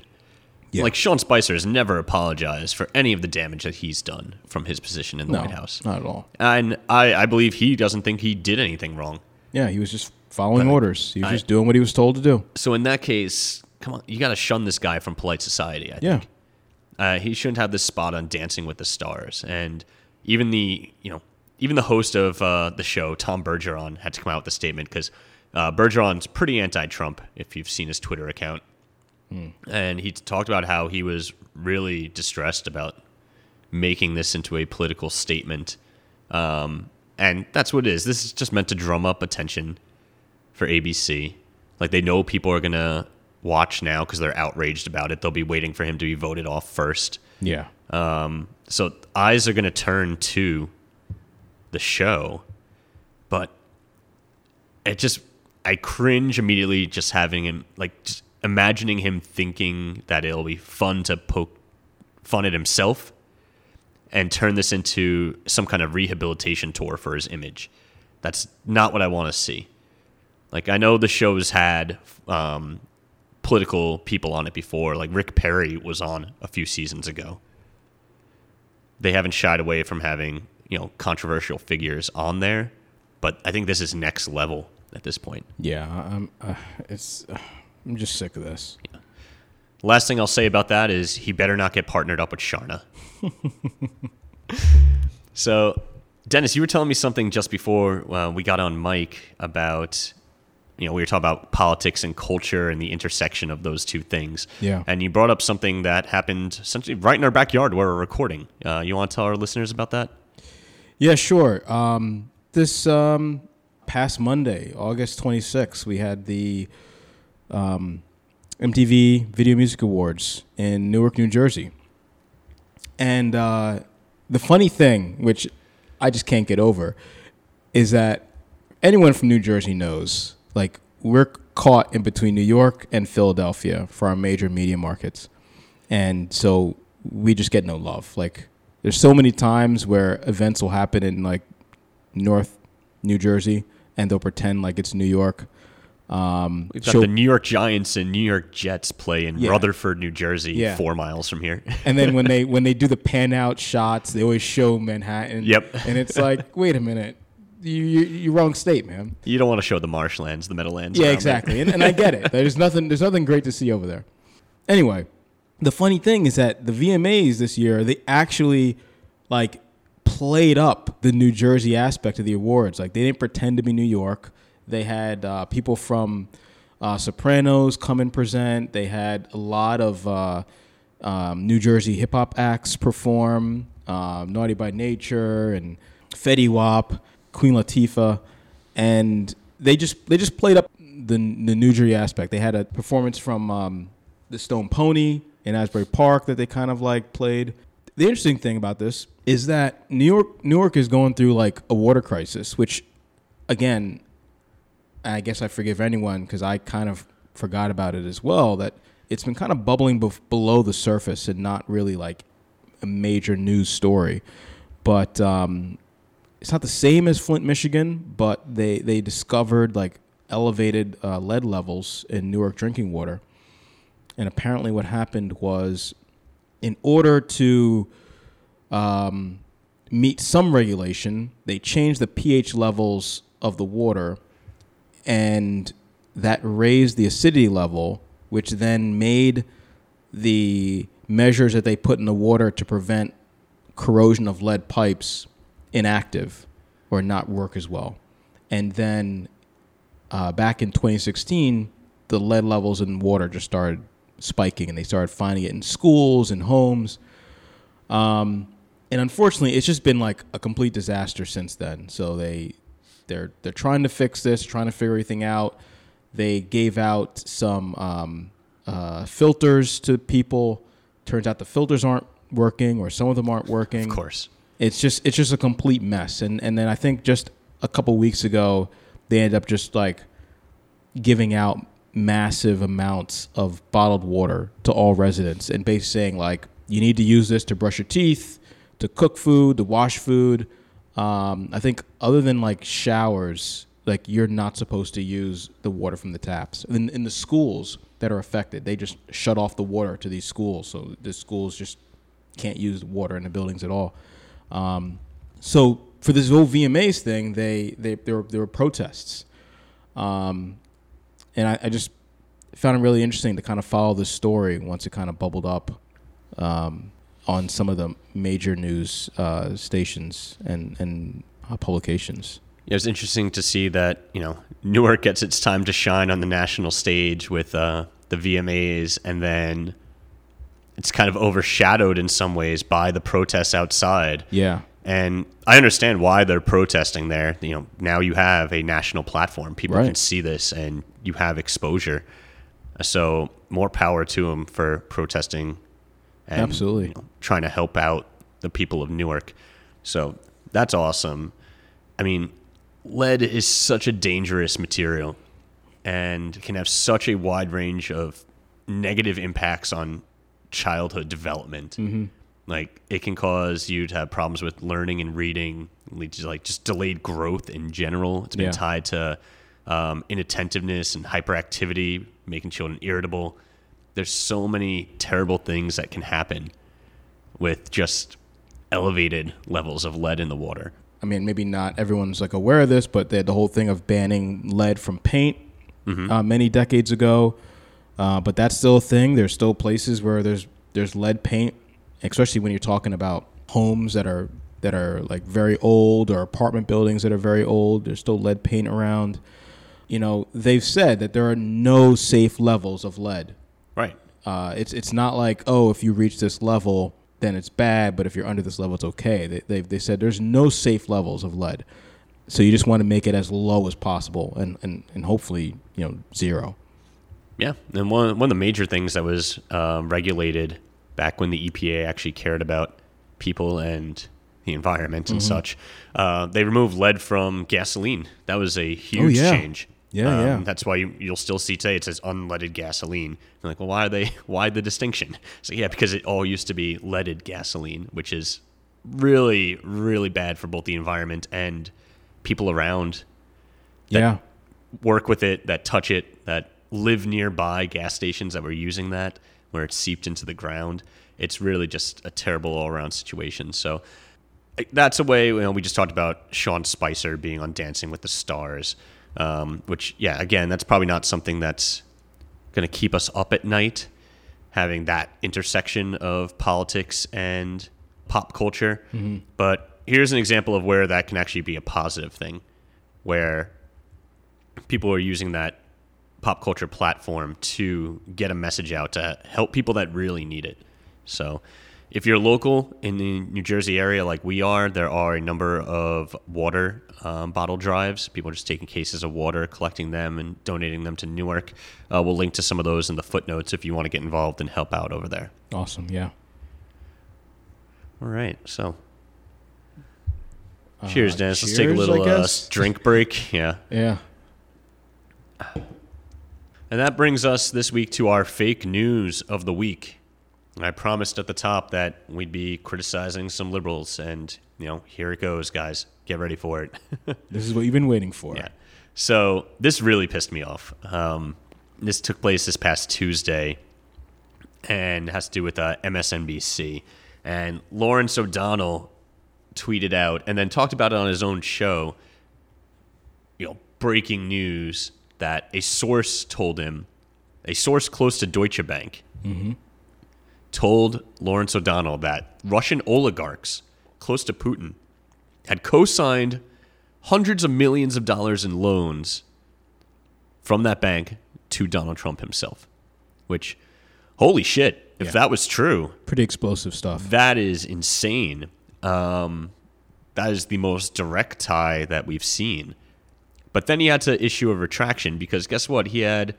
Speaker 2: Yeah.
Speaker 1: Like Sean Spicer has never apologized for any of the damage that he's done from his position in the
Speaker 2: no,
Speaker 1: White House,
Speaker 2: not at all.
Speaker 1: and I, I believe he doesn't think he did anything wrong.
Speaker 2: Yeah, he was just following
Speaker 1: But
Speaker 2: orders. He was
Speaker 1: I-
Speaker 2: just doing what he was told to do.
Speaker 1: So in that case, come on, you got to shun this guy from polite society. I
Speaker 2: Yeah.
Speaker 1: think uh, he shouldn't have this spot on Dancing with the Stars, and even the you know even the host of uh, the show, Tom Bergeron, had to come out with a statement because uh, Bergeron's pretty anti-Trump. If you've seen his Twitter account, and he talked about how he was really distressed about making this into a political statement, um, and that's what it is. This is just meant to drum up attention for ABC. Like they know people are gonna watch now because they're outraged about it. They'll be waiting for him to be voted off first.
Speaker 2: Yeah.
Speaker 1: Um, so eyes are gonna turn to the show, but it just I cringe immediately just having him like just imagining him thinking that it'll be fun to poke fun at himself and turn this into some kind of rehabilitation tour for his image. That's not what I want to see. Like I know the show's had um, political people on it before. Like Rick Perry was on a few seasons ago. They haven't shied away from having you know controversial figures on there, but I think this is next level at this point.
Speaker 2: Yeah. I'm. Uh, it's. Uh, I'm just sick of this.
Speaker 1: Last thing I'll say about that is he better not get partnered up with Sharna. *laughs* so, Dennis, you were telling me something just before uh, we got on mic about, you know, we were talking about politics and culture and the intersection of those two things.
Speaker 2: Yeah.
Speaker 1: And you brought up something that happened essentially right in our backyard where we're recording. Uh, you want to tell our listeners about that?
Speaker 2: Yeah, sure. Um, this um, past Monday, August 26th, we had the um, MTV Video Music Awards in Newark, New Jersey. And uh, the funny thing, which I just can't get over, is that anyone from New Jersey knows, like, we're caught in between New York and Philadelphia for our major media markets. And so we just get no love. Like, there's so many times where events will happen in, like, North New Jersey, and they'll pretend like it's New York. Um,
Speaker 1: We've got the New York Giants and New York Jets play in
Speaker 2: Yeah.
Speaker 1: Rutherford, New Jersey,
Speaker 2: Yeah.
Speaker 1: four miles from here.
Speaker 2: and then when they *laughs* when they do the pan out shots, they always show Manhattan.
Speaker 1: Yep.
Speaker 2: And it's like, wait a minute, you you you wrong state, man.
Speaker 1: you don't want to show the marshlands, the Meadowlands.
Speaker 2: Yeah, exactly. And, and I get it. There's nothing there's nothing great to see over there. Anyway, the funny thing is that the VMAs this year they actually like played up the New Jersey aspect of the awards. Like they didn't pretend to be New York. They had uh, people from uh, Sopranos come and present. They had a lot of uh, um, New Jersey hip hop acts perform. Um, Naughty by Nature and Fetty Wap, Queen Latifah, and they just they just played up the the New aspect. They had a performance from um, the Stone Pony in Asbury Park that they kind of like played. The interesting thing about this is that New York Newark is going through like a water crisis, which again, I guess I forgive anyone because I kind of forgot about it as well. That it's been kind of bubbling bef- below the surface and not really like a major news story. But um, it's not the same as Flint, Michigan, but they they discovered like elevated uh, lead levels in Newark drinking water. And apparently, what happened was, in order to um, meet some regulation, they changed the pH levels of the water, and that raised the acidity level, which then made the measures that they put in the water to prevent corrosion of lead pipes inactive or not work as well. And then uh, back in 2016, the lead levels in water just started spiking, and they started finding it in schools and homes. Um, and unfortunately, it's just been like a complete disaster since then. So they they're they're trying to fix this, trying to figure everything out. They gave out some um, uh, filters to people. Turns out the filters aren't working, or some of them aren't working.
Speaker 1: Of course.
Speaker 2: It's just it's just a complete mess. And and then I think just a couple weeks ago, they ended up just like giving out massive amounts of bottled water to all residents and basically saying like you need to use this to brush your teeth, to cook food, to wash food. Um, I think other than like showers, like you're not supposed to use the water from the taps. In, in the schools that are affected, they just shut off the water to these schools, so the schools just can't use water in the buildings at all. Um, so for this whole VMAs thing, they they there were, there were protests, um, and I, I just found it really interesting to kind of follow this story once it kind of bubbled up um, on some of the major news uh, stations and and uh, publications.
Speaker 1: It was interesting to see that you know Newark gets its time to shine on the national stage with uh, the VMAs, and then it's kind of overshadowed in some ways by the protests outside.
Speaker 2: Yeah,
Speaker 1: And I understand why they're protesting there. You know, now you have a national platform. People
Speaker 2: Right.
Speaker 1: can see this and you have exposure. So more power to them for protesting and
Speaker 2: Absolutely.
Speaker 1: you know, trying to help out the people of Newark. So that's awesome. I mean, lead is such a dangerous material and can have such a wide range of negative impacts on childhood development. Like it can cause you to have problems with learning and reading, lead to like just delayed growth in general. It's been
Speaker 2: Yeah.
Speaker 1: tied to um, inattentiveness and hyperactivity, making children irritable. There's so many terrible things that can happen with just elevated levels of lead in the water.
Speaker 2: I mean, maybe not everyone's like aware of this, but they had the whole thing of banning lead from paint uh, many decades ago. Uh, but that's still a thing. There's still places where there's there's lead paint, especially when you're talking about homes that are that are like very old or apartment buildings that are very old. There's still lead paint around. You know, they've said that there are no safe levels of lead.
Speaker 1: Right.
Speaker 2: Uh, it's it's not like oh if you reach this level then it's bad, but if you're under this level it's okay. They they they said there's no safe levels of lead, so you just want to make it as low as possible and and, and hopefully you know zero.
Speaker 1: Yeah, and one one of the major things that was um, regulated back when the EPA actually cared about people and the environment and such, uh, they removed lead from gasoline. That was a huge
Speaker 2: yeah.
Speaker 1: change. Um,
Speaker 2: Yeah, yeah.
Speaker 1: That's why you, you'll still see today it says unleaded gasoline. You're like, well, why are they? Why the distinction? *laughs* So yeah, because it all used to be leaded gasoline, which is really really bad for both the environment and people around
Speaker 2: yeah,
Speaker 1: work with it, that touch it, that live nearby gas stations that were using that, where it's seeped into the ground. It's really just a terrible all around situation. So that's a way, you know, we just talked about Sean Spicer being on Dancing with the Stars, um, which, yeah, again, that's probably not something that's going to keep us up at night, having that intersection of politics and pop culture. But here's an example of where that can actually be a positive thing, where people are using that pop culture platform to get a message out to help people that really need it. So, if you're local in the New Jersey area like we are, there are a number of water um, bottle drives. People are just taking cases of water, collecting them, and donating them to Newark. Uh, we'll link to some of those in the footnotes if you want to get involved and help out over there.
Speaker 2: awesome. Yeah.
Speaker 1: All right, so cheers,
Speaker 2: Uh,
Speaker 1: Dennis. Let's take a little uh, drink break. *laughs* Yeah.
Speaker 2: Yeah.
Speaker 1: And that brings us this week to our fake news of the week. I promised at the top that we'd be criticizing some liberals, and you know, here it goes, guys. Get ready for it. *laughs*
Speaker 2: This is what you've been waiting for.
Speaker 1: yeah. So this really pissed me off. Um, this took place this past Tuesday, and has to do with uh, MSNBC. And Lawrence O'Donnell tweeted out and then talked about it on his own show. You know, breaking news that a source told him, a source close to Deutsche Bank, told Lawrence O'Donnell that Russian oligarchs close to Putin had co-signed hundreds of millions of dollars in loans from that bank to Donald Trump himself. Which, holy shit, if
Speaker 2: Yeah.
Speaker 1: that was true,
Speaker 2: Pretty explosive stuff.
Speaker 1: that is insane. Um, that is the most direct tie that we've seen. But then he had to issue a retraction because guess what? He had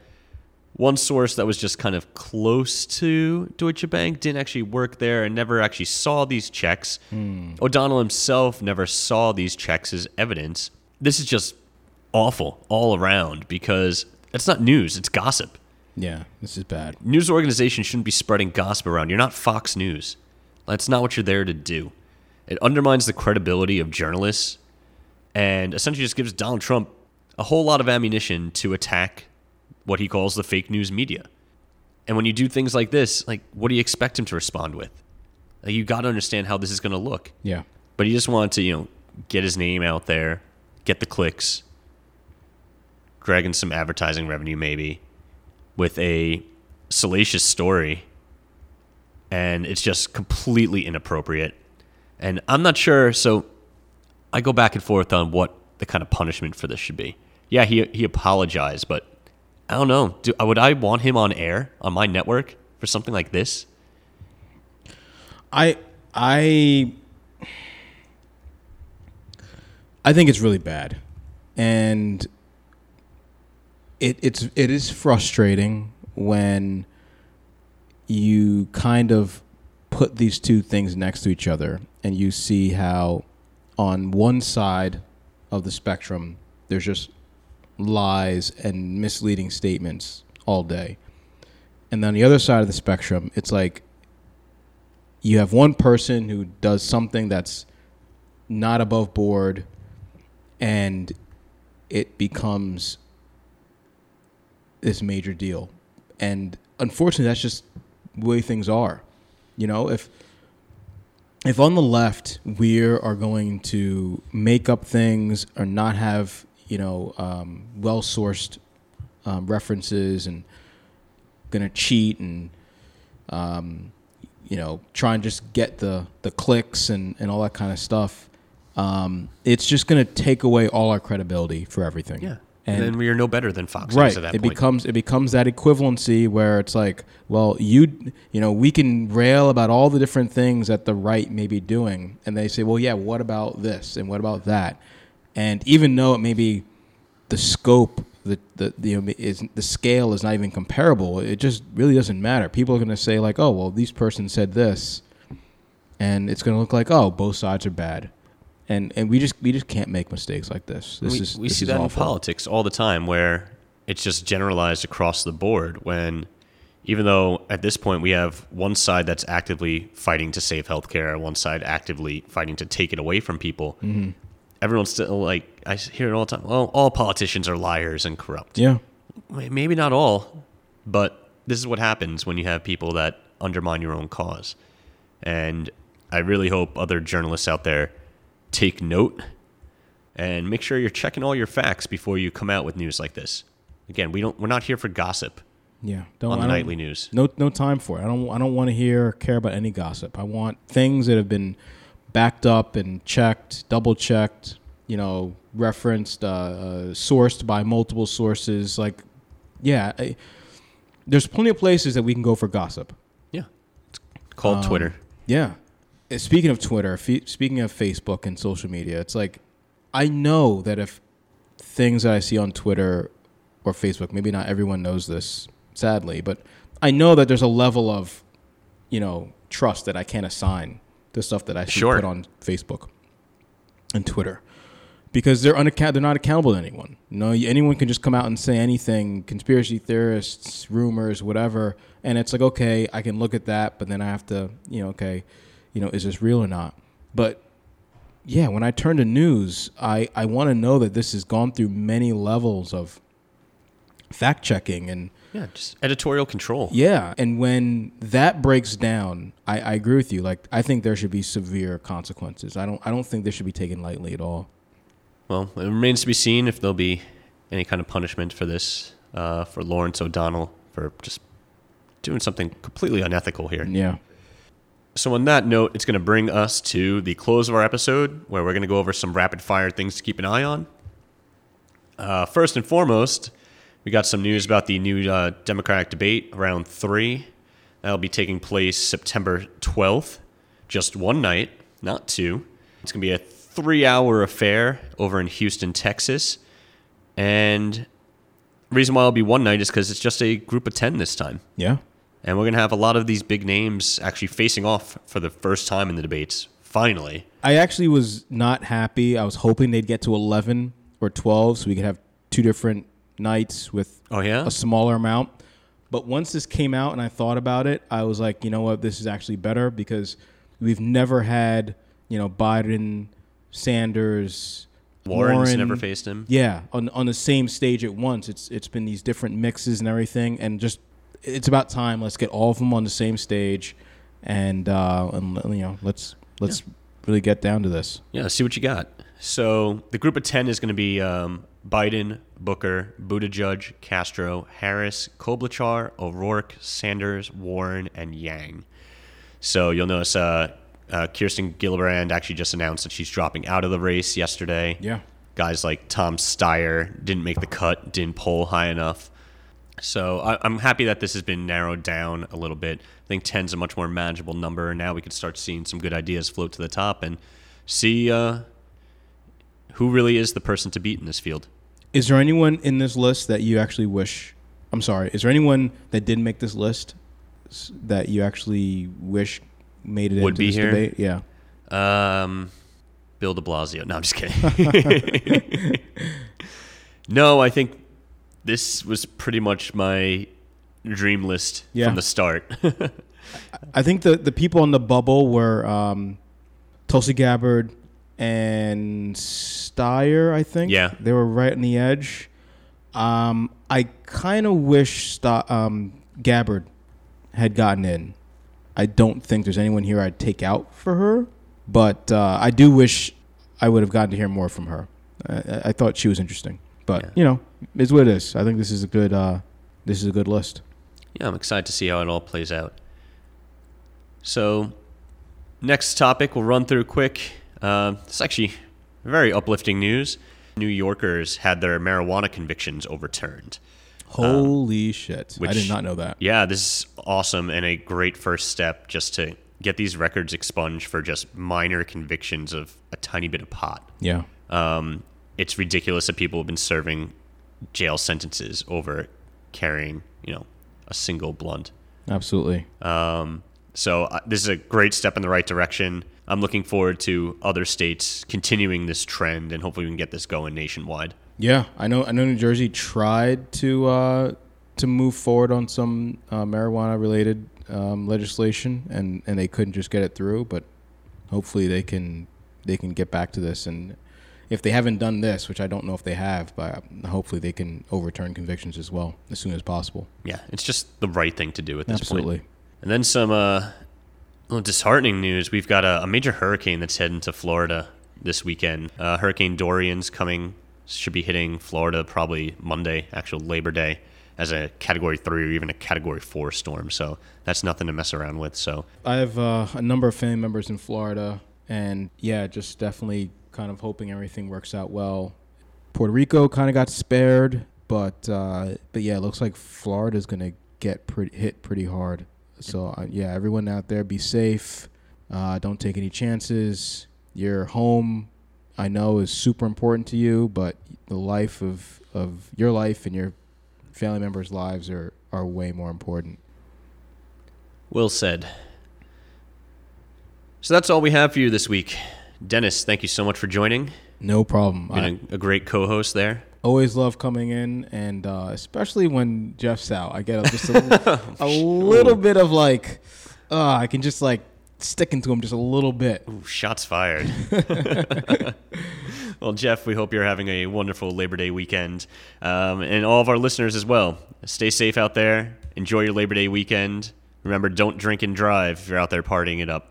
Speaker 1: one source that was just kind of close to Deutsche Bank didn't actually work there and never actually saw these checks. Hmm. O'Donnell himself never saw these checks as evidence. This is just awful all around because it's not news, it's gossip.
Speaker 2: Yeah, this is bad.
Speaker 1: News organizations shouldn't be spreading gossip around. You're not Fox News. That's not what you're there to do. It undermines the credibility of journalists and essentially just gives Donald Trump a whole lot of ammunition to attack what he calls the fake news media. And when you do things like this, like what do you expect him to respond with? Like, you got to understand how this is going to look.
Speaker 2: Yeah.
Speaker 1: But he just wanted to, you know, get his name out there, get the clicks, drag in some advertising revenue maybe with a salacious story. And it's just completely inappropriate. And I'm not sure. So I go back and forth on what the kind of punishment for this should be. Yeah, he, he apologized, but I don't know. Do, would I want him on air on my network for something like this?
Speaker 2: I I I think it's really bad, and it it's it is frustrating when you kind of put these two things next to each other and you see how on one side of the spectrum there's just lies and misleading statements all day. And on the other side of the spectrum it's like you have one person who does something that's not above board and it becomes this major deal. And unfortunately that's just the way things are. You know if if on the left we are going to make up things or not have you know um, well sourced um, references and gonna cheat and um, you know try and just get the the clicks and and all that kind of stuff um, it's just gonna take away all our credibility for everything.
Speaker 1: And,
Speaker 2: and
Speaker 1: then we are no better than Fox
Speaker 2: right.
Speaker 1: News at that
Speaker 2: it
Speaker 1: point.
Speaker 2: becomes it becomes that equivalency where it's like well you you know we can rail about all the different things that the right may be doing and they say well yeah what about this and what about that and even though it may be the scope the the, the you know, is the scale is not even comparable it just really doesn't matter people are going to say like oh well these person said this and it's going to look like oh both sides are bad and and we just we just can't make mistakes like this this
Speaker 1: we,
Speaker 2: is
Speaker 1: we
Speaker 2: this
Speaker 1: see that
Speaker 2: awful.
Speaker 1: in politics all the time where it's just generalized across the board when even though at this point we have one side that's actively fighting to save healthcare one side actively fighting to take it away from people
Speaker 2: Mm-hmm.
Speaker 1: Everyone's still like i hear it all the time well all politicians are liars and corrupt
Speaker 2: yeah
Speaker 1: maybe not all but this is what happens when you have people that undermine your own cause and i really hope other journalists out there take note and make sure you're checking all your facts before you come out with news like this. Again, we don't we're not here for gossip
Speaker 2: Yeah, don't,
Speaker 1: on the nightly news.
Speaker 2: No, no time for it. I don't. I don't want to hear or care about any gossip. I want things that have been backed up and checked, double checked. You know, referenced, uh, uh, sourced by multiple sources. Like, yeah, I, there's plenty of places that we can go for gossip.
Speaker 1: Yeah. It's called
Speaker 2: Um,
Speaker 1: Twitter.
Speaker 2: Yeah. Uh, Speaking of Twitter, fe- speaking of Facebook and social media, it's like I know that if things that I see on Twitter or Facebook, maybe not everyone knows this, sadly, but I know that there's a level of, you know, trust that I can't assign to stuff that I see
Speaker 1: Sure.
Speaker 2: put on Facebook and Twitter. Because they're unaccount- they're not accountable to anyone. You know, anyone can just come out and say anything, conspiracy theorists, rumors, whatever, and it's like, okay, I can look at that, but then I have to, you know, okay, you know, is this real or not? But yeah, when I turn to news, I, I want to know that this has gone through many levels of fact checking and
Speaker 1: Yeah, just editorial control.
Speaker 2: yeah. And when that breaks down, I, I agree with you. Like I think there should be severe consequences. I don't I don't think this should be taken lightly at all.
Speaker 1: Well, it remains to be seen if there'll be any kind of punishment for this uh, for Lawrence O'Donnell for just doing something completely unethical here.
Speaker 2: Yeah.
Speaker 1: So, on that note, it's going to bring us to the close of our episode where we're going to go over some rapid fire things to keep an eye on. Uh, first and foremost, we got some news about the new uh, Democratic debate, round three. That'll be taking place September 12th, just one night, not two. It's going to be a three hour affair over in Houston, Texas. And reason why it'll be one night is because it's just a group of 10 this time.
Speaker 2: Yeah.
Speaker 1: And we're going to have a lot of these big names actually facing off for the first time in the debates, finally.
Speaker 2: I actually was not happy. I was hoping they'd get to 11 or 12 so we could have two different nights with
Speaker 1: Oh, yeah?
Speaker 2: a smaller amount. But once this came out and I thought about it, I was like, you know what, this is actually better because we've never had, you know, Biden, Sanders,
Speaker 1: Warren's
Speaker 2: Warren,
Speaker 1: never faced him.
Speaker 2: Yeah, on on the same stage at once. It's it's been these different mixes and everything, and just it's about time. Let's get all of them on the same stage, and uh, and you know, let's let's really get down to this.
Speaker 1: Yeah, see what you got. So the group of 10 is going to be um, Biden, Booker, Buttigieg, Castro, Harris, Klobuchar, O'Rourke, Sanders, Warren, and Yang. So you'll notice uh, uh, Kirsten Gillibrand actually just announced that she's dropping out of the race yesterday.
Speaker 2: Yeah.
Speaker 1: Guys like Tom Steyer didn't make the cut, didn't poll high enough. So I, I'm happy that this has been narrowed down a little bit. I think 10 is a much more manageable number. Now we can start seeing some good ideas float to the top and see uh, who really is the person to beat in this field.
Speaker 2: Is there anyone in this list that you actually wish? I'm sorry. Is there anyone that didn't make this list that you actually wish made it
Speaker 1: Would
Speaker 2: into
Speaker 1: be
Speaker 2: this
Speaker 1: here?
Speaker 2: debate? Yeah.
Speaker 1: Um, Bill de Blasio. No, I'm just kidding. *laughs* *laughs* no, I think this was pretty much my dream list
Speaker 2: Yeah.
Speaker 1: from the start. *laughs*
Speaker 2: I think the the people on the bubble were um, Tulsi Gabbard and Steyer. I think.
Speaker 1: Yeah.
Speaker 2: They were right on the edge. Um, I kind of wish St- um, Gabbard had gotten in. I don't think there's anyone here I'd take out for her, but uh, I do wish I would have gotten to hear more from her. I, I thought she was interesting, but
Speaker 1: Yeah.
Speaker 2: you know, it's what it is. I think this is a good. Uh, this is a good list.
Speaker 1: yeah, I'm excited to see how it all plays out. So, next topic we'll run through quick. Uh, it's actually very uplifting news. New Yorkers had their marijuana convictions overturned.
Speaker 2: Holy shit!
Speaker 1: Which, I
Speaker 2: did not know that.
Speaker 1: Yeah, this is awesome and a great first step just to get these records expunged for just minor convictions of a tiny bit of pot.
Speaker 2: Yeah.
Speaker 1: Um, it's ridiculous that people have been serving jail sentences over carrying, you know, a single blunt.
Speaker 2: Absolutely.
Speaker 1: Um, so uh, this is a great step in the right direction. I'm looking forward to other states continuing this trend, and hopefully we can get this going nationwide.
Speaker 2: Yeah, I know. I know New Jersey tried to uh, to move forward on some uh, marijuana related um, legislation, and, and they couldn't just get it through. But hopefully they can they can get back to this. And if they haven't done this, which I don't know if they have, but hopefully they can overturn convictions as well as soon as possible.
Speaker 1: Yeah, it's just the right thing to do at this
Speaker 2: Absolutely.
Speaker 1: point. And then some uh, little disheartening news. We've got a, a major hurricane that's heading to Florida this weekend. Uh, hurricane Dorian's coming, should be hitting Florida probably Monday, actual Labor Day, as a Category 3 or even a Category 4 storm. So that's nothing to mess around with. So
Speaker 2: I have uh, a number of family members in Florida, and yeah, just definitely kind of hoping everything works out well. Puerto Rico kind of got spared, but uh, but yeah, it looks like Florida's gonna get pretty hit pretty hard. So uh, yeah, everyone out there, be safe. Uh, don't take any chances. Your home, I know, is super important to you, but the life of of your life and your family members' lives are are way more important.
Speaker 1: Will said. So that's all we have for you this week. Dennis, thank you so much for joining.
Speaker 2: No problem. I-
Speaker 1: Been a, a great co-host there.
Speaker 2: Always love coming in, and uh, especially when Jeff's out, I get a, just a, *laughs* a little bit of like, uh, I can just like stick into him just a little bit.
Speaker 1: Ooh, shots fired. *laughs* well, Jeff, we hope you're having a wonderful Labor Day weekend. Um, and all of our listeners as well. Stay safe out there. Enjoy your Labor Day weekend. Remember, don't drink and drive if you're out there partying it up.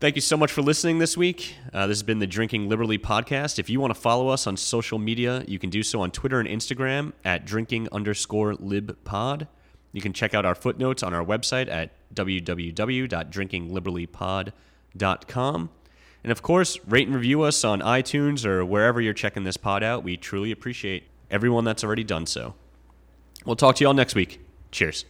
Speaker 1: Thank you so much for listening this week. Uh, this has been the Drinking Liberally podcast. If you want to follow us on social media, you can do so on Twitter and Instagram at drinking underscore lib pod. You can check out our footnotes on our website at www.drinkingliberallypod.com. And of course, rate and review us on iTunes or wherever you're checking this pod out. We truly appreciate everyone that's already done so. We'll talk to you all next week. Cheers.